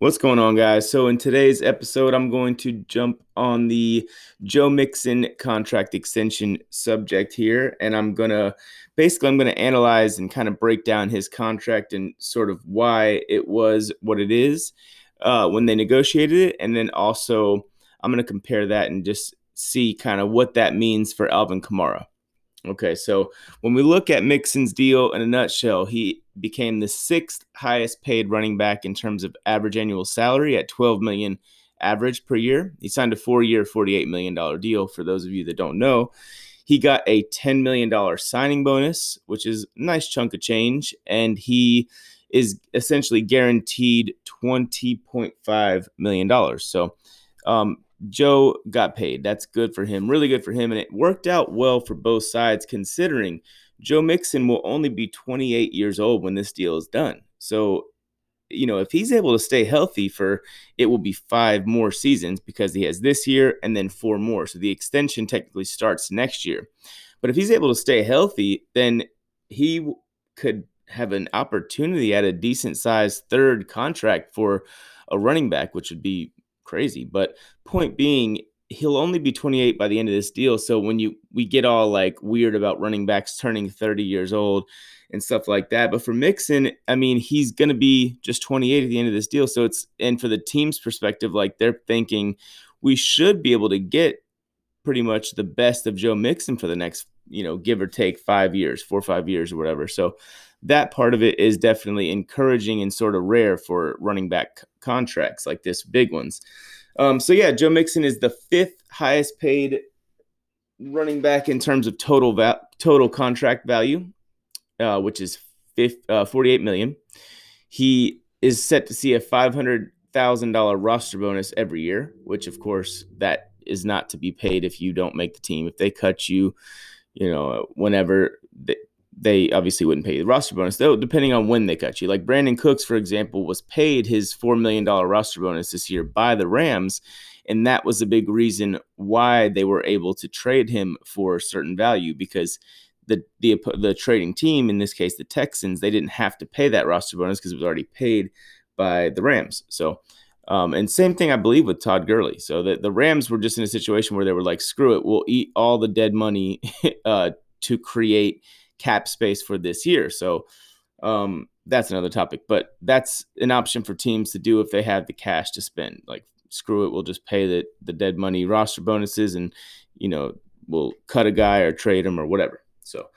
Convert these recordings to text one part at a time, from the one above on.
What's going on, guys? So, in today's episode, I'm going to jump on the Joe Mixon contract extension subject here, and I'm going to basically I'm going to analyze and kind of break down his contract and sort of why it was what it is uh, when they negotiated it, and then also I'm going to compare that and just see kind of what that means for Alvin Kamara. Okay, so when we look at Mixon's deal in a nutshell, he became the sixth highest paid running back in terms of average annual salary at 12 million average per year. He signed a four-year, 48 million dollar deal. For those of you that don't know, he got a 10 million dollar signing bonus, which is a nice chunk of change, and he is essentially guaranteed 20.5 million dollars. So um, Joe got paid. That's good for him, really good for him. And it worked out well for both sides, considering Joe Mixon will only be 28 years old when this deal is done. So, you know, if he's able to stay healthy for it will be five more seasons because he has this year and then four more. So the extension technically starts next year. But if he's able to stay healthy, then he could have an opportunity at a decent sized third contract for a running back, which would be crazy. But point being, he'll only be 28 by the end of this deal. So when you we get all like weird about running backs turning 30 years old and stuff like that. But for Mixon, I mean, he's going to be just 28 at the end of this deal. So it's and for the team's perspective, like they're thinking we should be able to get pretty much the best of Joe Mixon for the next, you know, give or take 5 years, 4 or 5 years or whatever. So that part of it is definitely encouraging and sort of rare for running back contracts like this, big ones. Um, so yeah, Joe Mixon is the fifth highest paid running back in terms of total va- total contract value, uh, which is 50, uh, 48 million. He is set to see a five hundred thousand dollar roster bonus every year, which of course that is not to be paid if you don't make the team. If they cut you, you know, whenever they, they obviously wouldn't pay the roster bonus, though, depending on when they cut you. Like Brandin Cooks, for example, was paid his $4 million roster bonus this year by the Rams. And that was a big reason why they were able to trade him for a certain value because the, the, the trading team, in this case, the Texans, they didn't have to pay that roster bonus because it was already paid by the Rams. So, um, and same thing, I believe, with Todd Gurley. So the, the Rams were just in a situation where they were like, screw it, we'll eat all the dead money uh, to create – cap space for this year. So um, that's another topic, but that's an option for teams to do if they have the cash to spend. Like, screw it, we'll just pay the the dead money roster bonuses, and you know we'll cut a guy or trade him or whatever. So.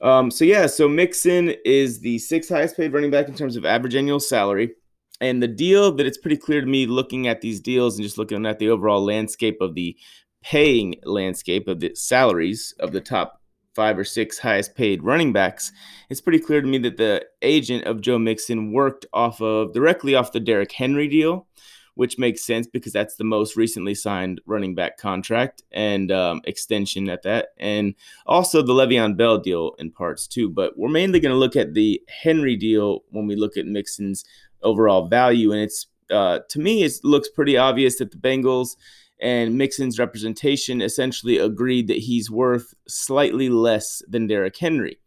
Um, so yeah, so Mixon is the sixth highest paid running back in terms of average annual salary. And the deal that it's pretty clear to me looking at these deals and just looking at the overall landscape of the paying landscape of the salaries of the top five or six highest paid running backs, it's pretty clear to me that the agent of Joe Mixon worked off of directly off the Derrick Henry deal, which makes sense because that's the most recently signed running back contract and um, extension at that, and also the Le'Veon Bell deal in parts too. But we're mainly going to look at the Henry deal when we look at Mixon's overall value, and it's uh, to me it looks pretty obvious that the Bengals and Mixon's representation essentially agreed that he's worth slightly less than Derrick Henry.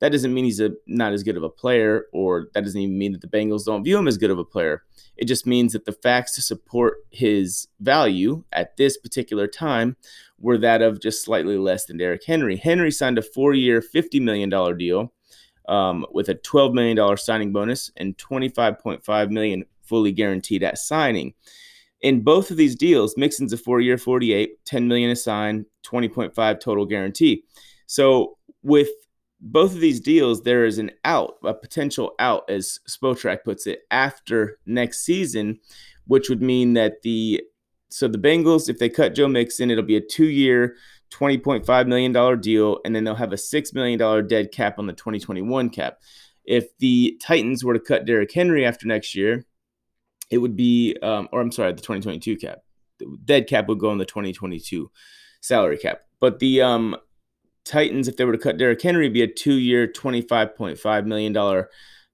That doesn't mean he's a, not as good of a player, or that doesn't even mean that the Bengals don't view him as good of a player. It just means that the facts to support his value at this particular time were that of just slightly less than Derrick Henry. Henry signed a four-year, $50 million deal um, with a $12 million signing bonus and 25.5 million fully guaranteed at signing. In both of these deals, Mixon's a four-year 48, 10 million assigned, 20.5 total guarantee. So with both of these deals, there is an out, a potential out, as Spotrac puts it, after next season, which would mean that the so the Bengals, if they cut Joe Mixon, it'll be a two-year, $20.5 million deal, and then they'll have a $6 million dead cap on the 2021 cap. If the Titans were to cut Derrick Henry after next year, it would be, um, or I'm sorry, the 2022 cap. The dead cap would go on the 2022 salary cap. But the um, Titans, if they were to cut Derrick Henry, be a two-year, $25.5 million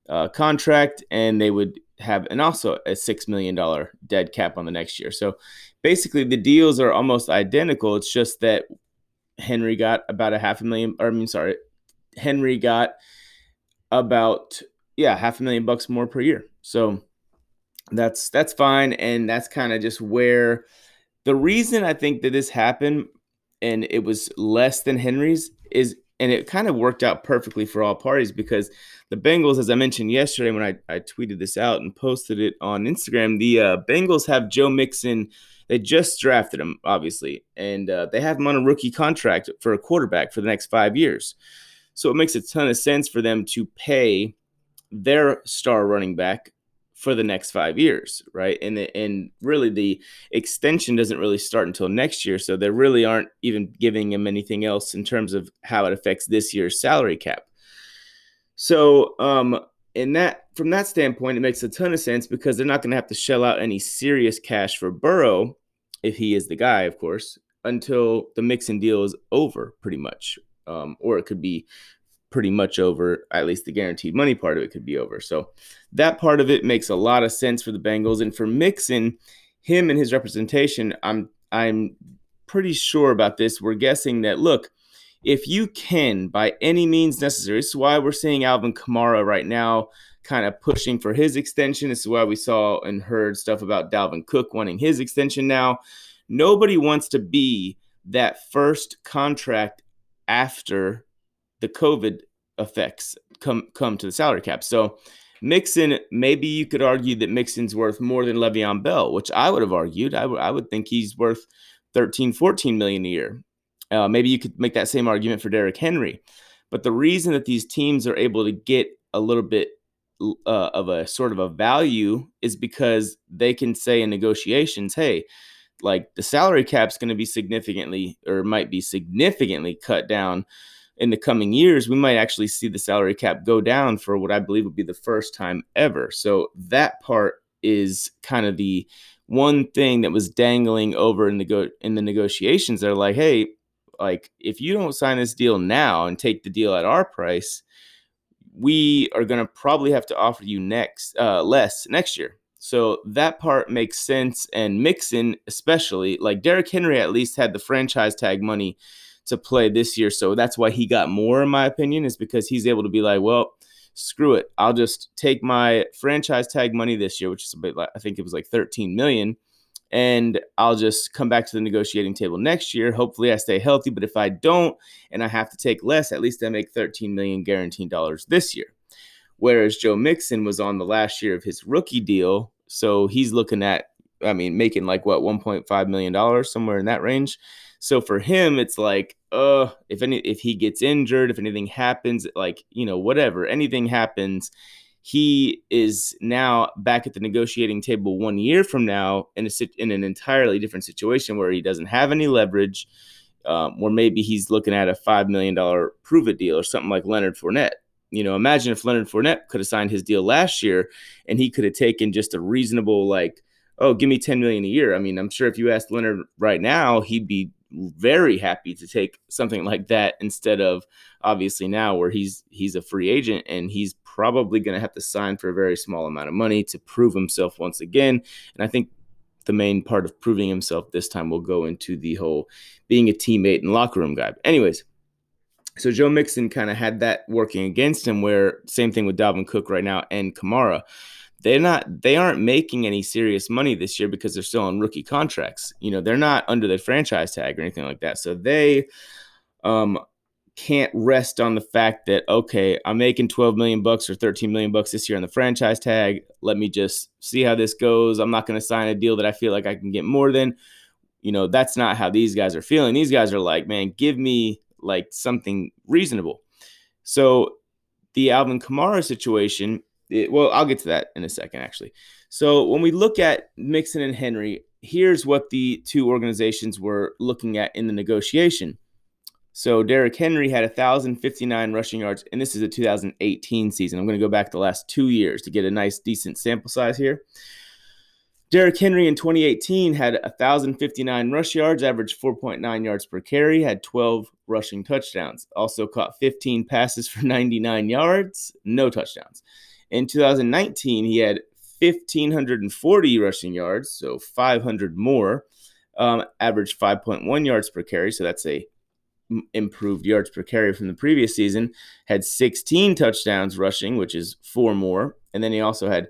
uh, contract, and they would have, and also a $6 million dead cap on the next year. So basically, the deals are almost identical. It's just that Henry got about a half a million, or I mean, sorry, Henry got about, yeah, half a million bucks more per year. So that's that's fine, and that's kind of just where the reason I think that this happened and it was less than Henry's is and it kind of worked out perfectly for all parties because the Bengals, as I mentioned yesterday when I, I tweeted this out and posted it on Instagram, the uh, Bengals have Joe Mixon. They just drafted him, obviously, and uh, they have him on a rookie contract for a quarterback for the next five years. So it makes a ton of sense for them to pay their star running back for the next five years, right? And the, and really the extension doesn't really start until next year, so they really aren't even giving him anything else in terms of how it affects this year's salary cap. So, um, in that from that standpoint, it makes a ton of sense because they're not going to have to shell out any serious cash for Burrow if he is the guy, of course, until the Mixon deal is over, pretty much. Um, or it could be pretty much over. At least the guaranteed money part of it could be over. So that part of it makes a lot of sense for the Bengals and for Mixon, him and his representation. I'm I'm pretty sure about this. We're guessing that look, if you can by any means necessary, this is why we're seeing Alvin Kamara right now kind of pushing for his extension. This is why we saw and heard stuff about Dalvin Cook wanting his extension now. Nobody wants to be that first contract after the COVID effects come come to the salary cap. So Mixon, maybe you could argue that Mixon's worth more than Le'Veon Bell, which I would have argued. I, w- I would think he's worth 13, 14 million a year. Uh, maybe you could make that same argument for Derrick Henry. But the reason that these teams are able to get a little bit uh, of a sort of a value is because they can say in negotiations, hey, like the salary cap's going to be significantly or might be significantly cut down in the coming years, we might actually see the salary cap go down for what I believe would be the first time ever. So that part is kind of the one thing that was dangling over in the go- in the negotiations. They're like, hey, like if you don't sign this deal now and take the deal at our price, we are going to probably have to offer you next uh, less next year. So that part makes sense. And Mixon, especially, like Derrick Henry, at least had the franchise tag money to play this year. So that's why he got more, in my opinion, is because he's able to be like, well, screw it. I'll just take my franchise tag money this year, which is a bit like, I think it was like 13 million. And I'll just come back to the negotiating table next year. Hopefully, I stay healthy. But if I don't and I have to take less, at least I make 13 million guaranteed dollars this year. Whereas Joe Mixon was on the last year of his rookie deal. So he's looking at, I mean, making like what, $1.5 million, somewhere in that range. So for him, it's like, uh, if any, if he gets injured, if anything happens, like you know, whatever, anything happens, he is now back at the negotiating table one year from now in a in an entirely different situation where he doesn't have any leverage, um, or maybe he's looking at a five million dollar prove it deal or something like Leonard Fournette. You know, imagine if Leonard Fournette could have signed his deal last year and he could have taken just a reasonable like, oh, give me ten million a year. I mean, I'm sure if you asked Leonard right now, he'd be very happy to take something like that instead of obviously now where he's he's a free agent and he's probably going to have to sign for a very small amount of money to prove himself once again. And i think the main part of proving himself this time will go into the whole being a teammate and locker room guy. Anyways so joe mixon kind of had that working against him where same thing with dalvin cook right now and kamara they're not they aren't making any serious money this year because they're still on rookie contracts. You know, they're not under the franchise tag or anything like that. So they um can't rest on the fact that okay, I'm making 12 million bucks or 13 million bucks this year on the franchise tag. Let me just see how this goes. I'm not going to sign a deal that I feel like I can get more than. You know, that's not how these guys are feeling. These guys are like, man, give me like something reasonable. So the Alvin Kamara situation it, well, I'll get to that in a second, actually. So when we look at Mixon and Henry, here's what the two organizations were looking at in the negotiation. So Derrick Henry had 1,059 rushing yards, and this is a 2018 season. I'm going to go back the last two years to get a nice, decent sample size here. Derrick Henry in 2018 had 1,059 rush yards, averaged 4.9 yards per carry, had 12 rushing touchdowns. Also caught 15 passes for 99 yards, no touchdowns. In 2019, he had 1,540 rushing yards, so 500 more, um, averaged 5.1 yards per carry. So that's a improved yards per carry from the previous season. Had 16 touchdowns rushing, which is four more. And then he also had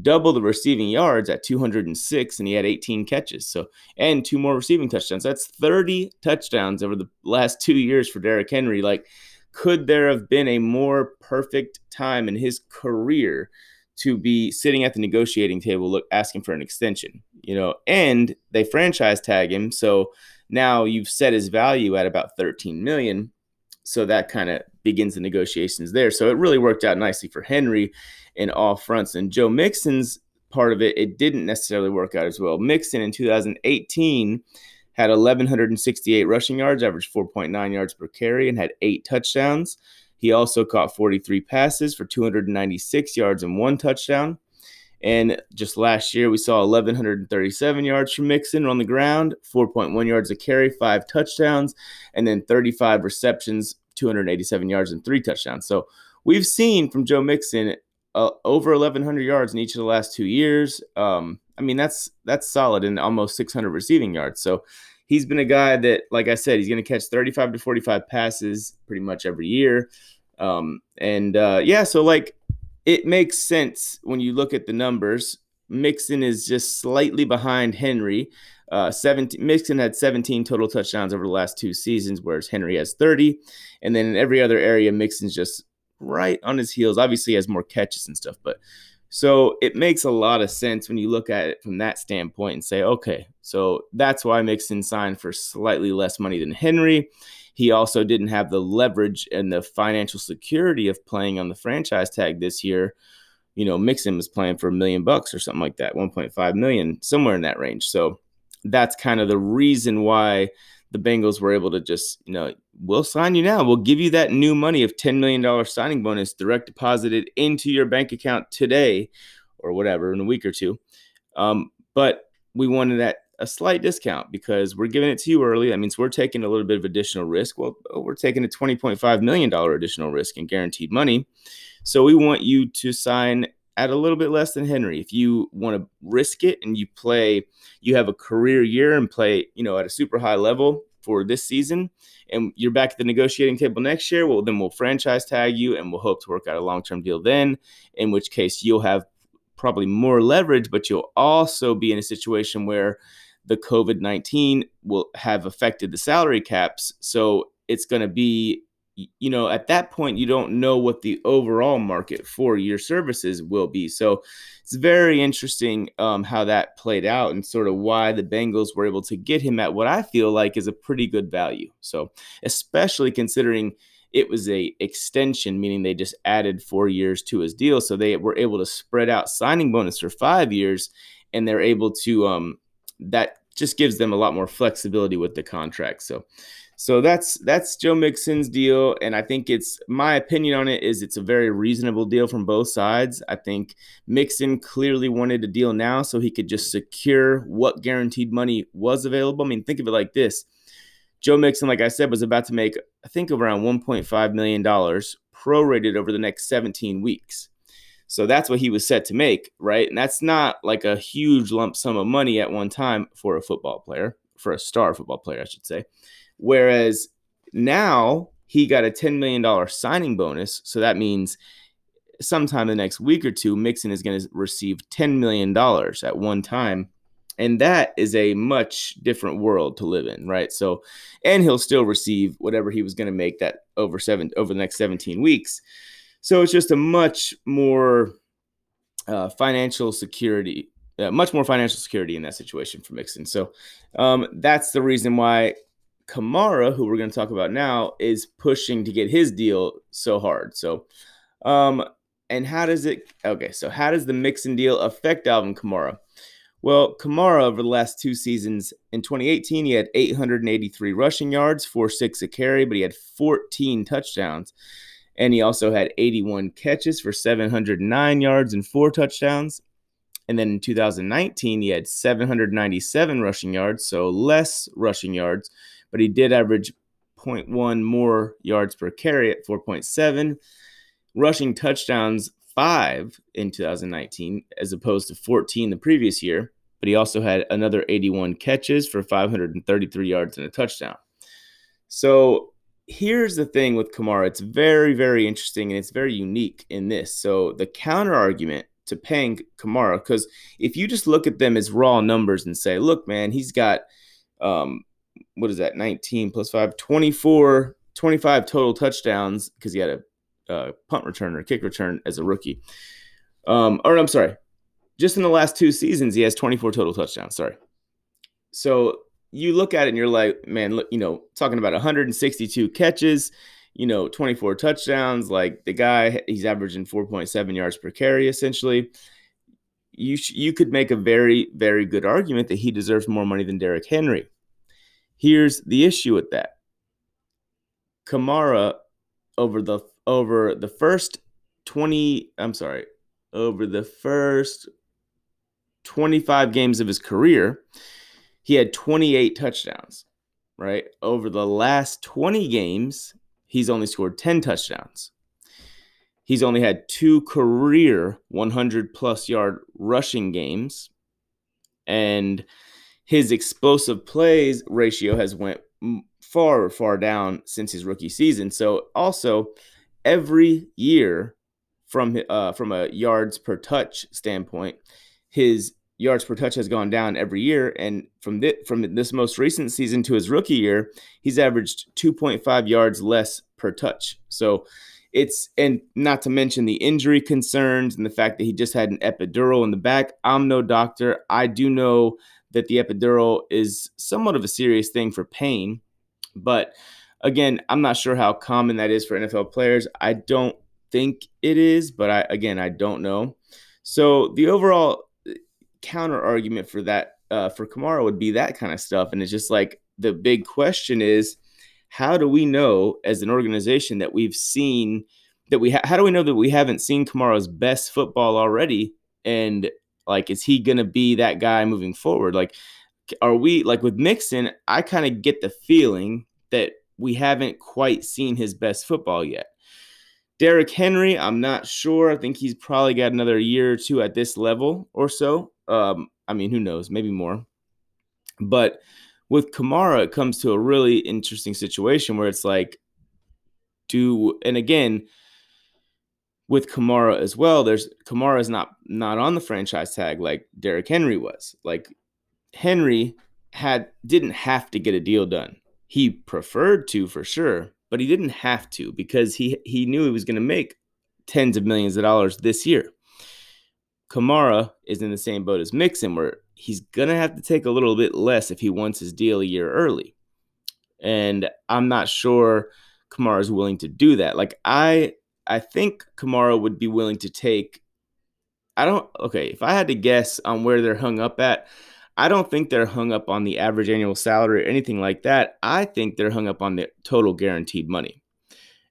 double the receiving yards at 206 and he had 18 catches so and two more receiving touchdowns that's 30 touchdowns over the last two years for Derrick Henry like could there have been a more perfect time in his career to be sitting at the negotiating table look asking for an extension you know and they franchise tag him so now you've set his value at about 13 million so that kind of begins the negotiations there so it really worked out nicely for henry in all fronts. And Joe Mixon's part of it, it didn't necessarily work out as well. Mixon in 2018 had 1,168 rushing yards, averaged 4.9 yards per carry, and had eight touchdowns. He also caught 43 passes for 296 yards and one touchdown. And just last year, we saw 1,137 yards from Mixon on the ground, 4.1 yards a carry, five touchdowns, and then 35 receptions, 287 yards, and three touchdowns. So we've seen from Joe Mixon uh, over 1,100 yards in each of the last two years. Um, I mean, that's that's solid and almost 600 receiving yards. So he's been a guy that, like I said, he's going to catch 35 to 45 passes pretty much every year. Um, and uh, yeah, so like it makes sense when you look at the numbers. Mixon is just slightly behind Henry. Uh, 17, Mixon had 17 total touchdowns over the last two seasons, whereas Henry has 30. And then in every other area, Mixon's just right on his heels. Obviously, has more catches and stuff, but so it makes a lot of sense when you look at it from that standpoint and say, okay, so that's why Mixon signed for slightly less money than Henry. He also didn't have the leverage and the financial security of playing on the franchise tag this year. You know, Mixon was playing for a million bucks or something like that, 1.5 million, somewhere in that range. So that's kind of the reason why the Bengals were able to just, you know, we'll sign you now. We'll give you that new money of $10 million signing bonus direct deposited into your bank account today or whatever in a week or two. Um, but we wanted that a slight discount because we're giving it to you early. That means we're taking a little bit of additional risk. Well, we're taking a $20.5 million additional risk in guaranteed money. So we want you to sign at a little bit less than Henry. If you want to risk it and you play, you have a career year and play, you know, at a super high level for this season, and you're back at the negotiating table next year, well, then we'll franchise tag you and we'll hope to work out a long term deal then, in which case you'll have probably more leverage, but you'll also be in a situation where the COVID 19 will have affected the salary caps. So it's going to be you know, at that point, you don't know what the overall market for your services will be. So it's very interesting um, how that played out and sort of why the Bengals were able to get him at what I feel like is a pretty good value. So, especially considering it was a extension, meaning they just added four years to his deal, so they were able to spread out signing bonus for five years, and they're able to um, that just gives them a lot more flexibility with the contract. So so that's that's Joe Mixon's deal, and I think it's my opinion on it is it's a very reasonable deal from both sides. I think Mixon clearly wanted a deal now so he could just secure what guaranteed money was available. I mean, think of it like this: Joe Mixon, like I said, was about to make I think of around 1.5 million dollars prorated over the next 17 weeks. So that's what he was set to make, right? And that's not like a huge lump sum of money at one time for a football player, for a star football player, I should say. Whereas now he got a $10 million signing bonus. So that means sometime the next week or two, Mixon is going to receive $10 million at one time. And that is a much different world to live in, right? So, and he'll still receive whatever he was going to make that over seven over the next 17 weeks. So it's just a much more uh, financial security, uh, much more financial security in that situation for Mixon. So um, that's the reason why Kamara, who we're going to talk about now, is pushing to get his deal so hard. So, um, and how does it? Okay, so how does the Mixon deal affect Alvin Kamara? Well, Kamara over the last two seasons, in 2018, he had 883 rushing yards, 4 6 a carry, but he had 14 touchdowns. And he also had 81 catches for 709 yards and four touchdowns. And then in 2019, he had 797 rushing yards, so less rushing yards, but he did average 0.1 more yards per carry at 4.7, rushing touchdowns five in 2019 as opposed to 14 the previous year. But he also had another 81 catches for 533 yards and a touchdown. So here's the thing with Kamara. It's very, very interesting and it's very unique in this. So the counter argument to paying Kamara because if you just look at them as raw numbers and say, look, man, he's got um, what is that 19 plus 5 24 25 total touchdowns because he had a punt return or kick return as a rookie um or i'm sorry just in the last two seasons he has 24 total touchdowns sorry so you look at it and you're like man look you know talking about 162 catches you know 24 touchdowns like the guy he's averaging 4.7 yards per carry essentially you sh- you could make a very very good argument that he deserves more money than Derrick Henry Here's the issue with that. Kamara over the over the first 20, I'm sorry, over the first 25 games of his career, he had 28 touchdowns, right? Over the last 20 games, he's only scored 10 touchdowns. He's only had two career 100 plus yard rushing games and his explosive plays ratio has went far far down since his rookie season. So also every year from uh, from a yards per touch standpoint, his yards per touch has gone down every year. And from this, from this most recent season to his rookie year, he's averaged 2.5 yards less per touch. So it's and not to mention the injury concerns and the fact that he just had an epidural in the back. I'm no doctor. I do know that the epidural is somewhat of a serious thing for pain. But again, I'm not sure how common that is for NFL players. I don't think it is, but I again, I don't know. So the overall counter argument for that uh, for Kamara would be that kind of stuff, and it's just like the big question is, how do we know as an organization that we've seen that we ha- how do we know that we haven't seen Kamara's best football already? And like, is he to be that guy moving forward? Like, are we like with Mixon? I kind of get the feeling that we haven't quite seen his best football yet. Derrick Henry, I'm not sure. I think he's probably got another year or two at this level or so. Um, I mean, who knows? Maybe more. But with Kamara, it comes to a really interesting situation where it's like, do and again, with Kamara as well, there's Kamara is not not on the franchise tag like Derrick Henry was. Like Henry had didn't have to get a deal done. He preferred to for sure, but he didn't have to because he he knew he was going to make tens of millions of dollars this year. Kamara is in the same boat as Mixon, where he's gonna have to take a little bit less if he wants his deal a year early. And I'm not sure Kamara is willing to do that. Like I I think Kamara would be willing to take. I don't. Okay, if I had to guess on where they're hung up at, I don't think they're hung up on the average annual salary or anything like that. I think they're hung up on the total guaranteed money,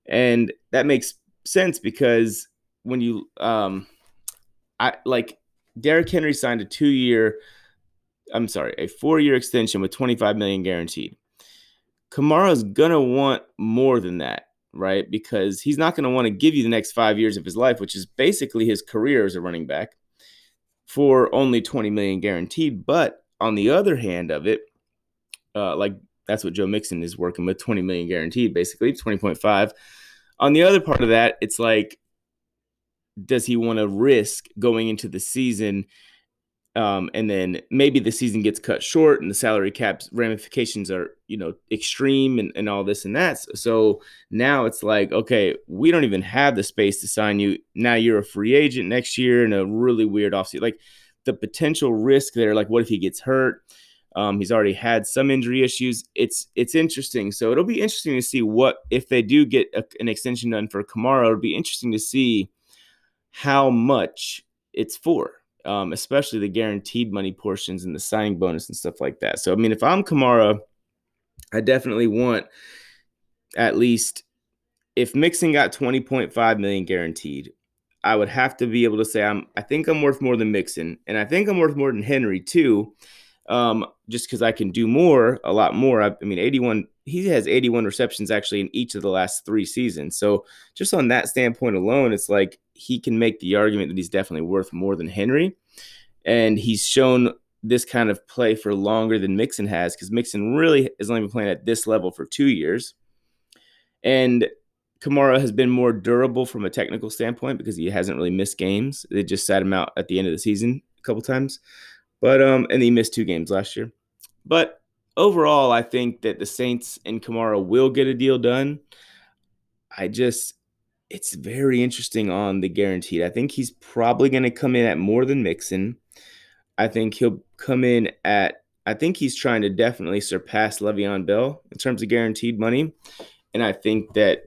and that makes sense because when you, um, I like Derrick Henry signed a two-year. I'm sorry, a four-year extension with 25 million guaranteed. Kamara's gonna want more than that right? Because he's not to want to give you the next five years of his life, which is basically his career as a running back, for only 20 million guaranteed. But on the other hand of it, uh, like that's what Joe Mixon is working with 20 million guaranteed, basically 20.5. On the other part of that, it's like, does he want to risk going into the season um, and then maybe the season gets cut short and the salary caps ramifications are you know extreme and, and all this and that. So now it's like okay we don't even have the space to sign you. Now you're a free agent next year in a really weird offseason like the potential risk there like what if he gets hurt? Um, he's already had some injury issues. It's it's interesting. So it'll be interesting to see what if they do get a, an extension done for kamara it'll be interesting to see how much it's for um, especially the guaranteed money portions and the signing bonus and stuff like that. So, I mean, if I'm Kamara, I definitely want at least if Mixon got 20.5 million guaranteed, I would have to be able to say I'm I think I'm worth more than Mixon, and I think I'm worth more than Henry too. Um, just because I can do more, a lot more. I, I mean, 81, he has 81 receptions actually in each of the last three seasons. So just on that standpoint alone, it's like he can make the argument that he's definitely worth more than Henry. And he's shown this kind of play for longer than Mixon has because Mixon really has only been playing at this level for two years. And Kamara has been more durable from a technical standpoint because he hasn't really missed games. They just sat him out at the end of the season a couple times, but um, and he missed two games last year. But overall, I think that the Saints and Kamara will get a deal done. I just, it's very interesting on the guaranteed. I think he's probably going to come in at more than Mixon. I think he'll come in at, I think he's trying to definitely surpass Le'Veon Bell in terms of guaranteed money. And I think that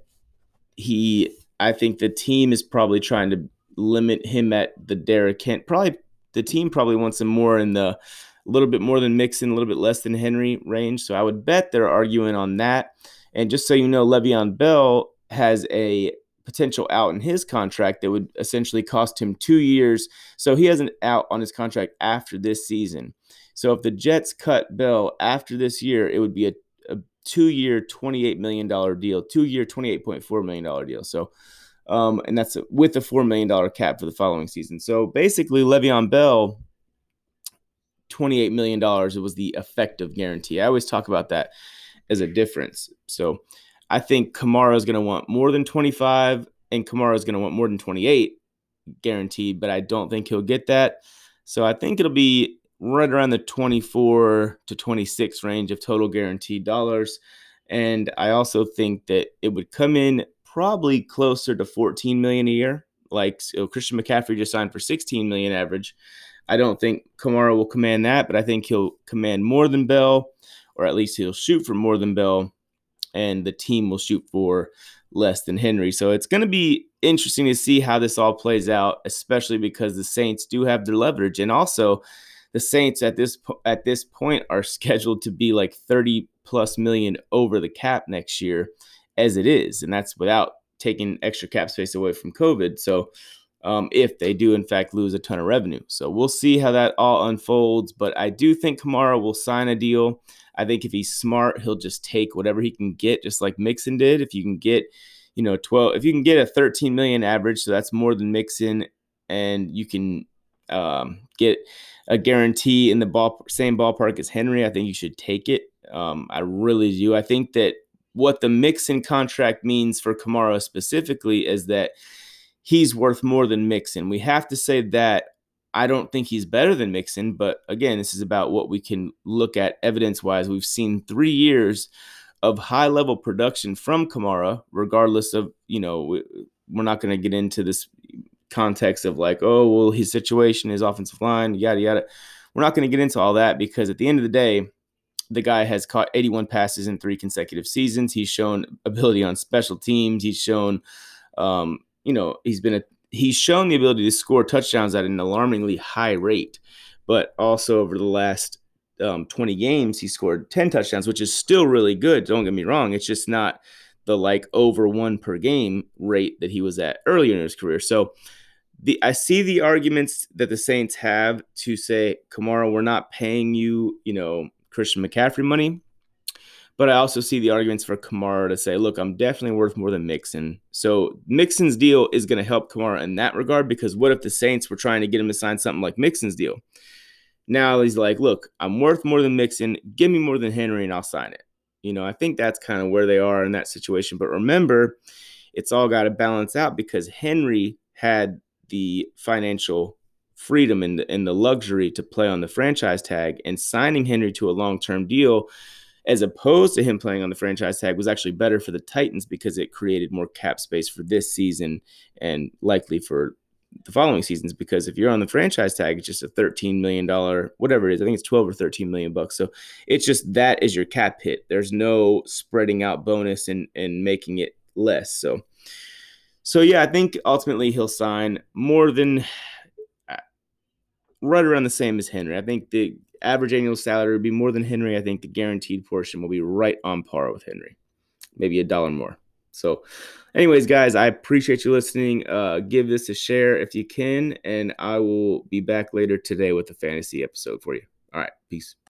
he, I think the team is probably trying to limit him at the Derrick Henry. Probably the team probably wants him more in the a little bit more than Mixon, a little bit less than Henry range. So I would bet they're arguing on that. And just so you know, Le'Veon Bell has a potential out in his contract that would essentially cost him two years. So he has an out on his contract after this season. So if the Jets cut Bell after this year, it would be a, two year, $28 million deal, two year, $28.4 million deal. So, um, and that's with a $4 million cap for the following season. So basically, Le'Veon Bell $28 million. It was the effective guarantee. I always talk about that as a difference. So I think Kamara is going to want more than 25 and Kamara is going to want more than 28 guaranteed, but I don't think he'll get that. So I think it'll be right around the 24 to 26 range of total guaranteed dollars. And I also think that it would come in probably closer to 14 million a year. Like so Christian McCaffrey just signed for 16 million average. I don't think Kamara will command that, but I think he'll command more than Bell, or at least he'll shoot for more than Bell, and the team will shoot for less than Henry. So it's going to be interesting to see how this all plays out, especially because the Saints do have their leverage, and also the Saints at this po- at this point are scheduled to be like 30 plus million over the cap next year, as it is, and that's without taking extra cap space away from COVID. So um, if they do, in fact, lose a ton of revenue. So we'll see how that all unfolds. But I do think Kamara will sign a deal. I think if he's smart, he'll just take whatever he can get, just like Mixon did. If you can get, you know, 12, if you can get a 13 million average, so that's more than Mixon, and you can um, get a guarantee in the ball, same ballpark as Henry, I think you should take it. Um, I really do. I think that what the Mixon contract means for Kamara specifically is that he's worth more than Mixon. We have to say that I don't think he's better than Mixon, but again, this is about what we can look at evidence wise. We've seen three years of high level production from Kamara, regardless of, you know, we're not going to get into this context of like, oh, well, his situation, his offensive line, yada, yada. We're not going to get into all that because at the end of the day, the guy has caught 81 passes in three consecutive seasons. He's shown ability on special teams. He's shown um, you know, he's been a he's shown the ability to score touchdowns at an alarmingly high rate, but also over the last um, 20 games, he scored 10 touchdowns, which is still really good. Don't get me wrong. It's just not the like over one per game rate that he was at earlier in his career. So the I see the arguments that the Saints have to say, Kamara, we're not paying you, you know, Christian McCaffrey money. But I also see the arguments for Kamara to say, look, I'm definitely worth more than Mixon. So Mixon's deal is going to help Kamara in that regard because what if the Saints were trying to get him to sign something like Mixon's deal? Now he's like, look, I'm worth more than Mixon. Give me more than Henry and I'll sign it. You know, I think that's kind of where they are in that situation. But remember, it's all got to balance out because Henry had the financial freedom and the, and the luxury to play on the franchise tag and signing Henry to a long term deal as opposed to him playing on the franchise tag was actually better for the Titans because it created more cap space for this season and likely for the following seasons. Because if you're on the franchise tag it's just a 13 million dollar whatever it is i think it's 12 or 13 million bucks. So it's just that is your cap hit. There's no spreading out bonus and and making it less. So so yeah i think ultimately he'll sign more than uh, right around the same as henry. I think the average annual salary would be more than Henry. I think the guaranteed portion will be right on par with Henry, maybe a dollar more. So, anyways, guys, I appreciate you listening. Uh, give this a share if you can, and I will be back later today with a fantasy episode for you. All right, peace.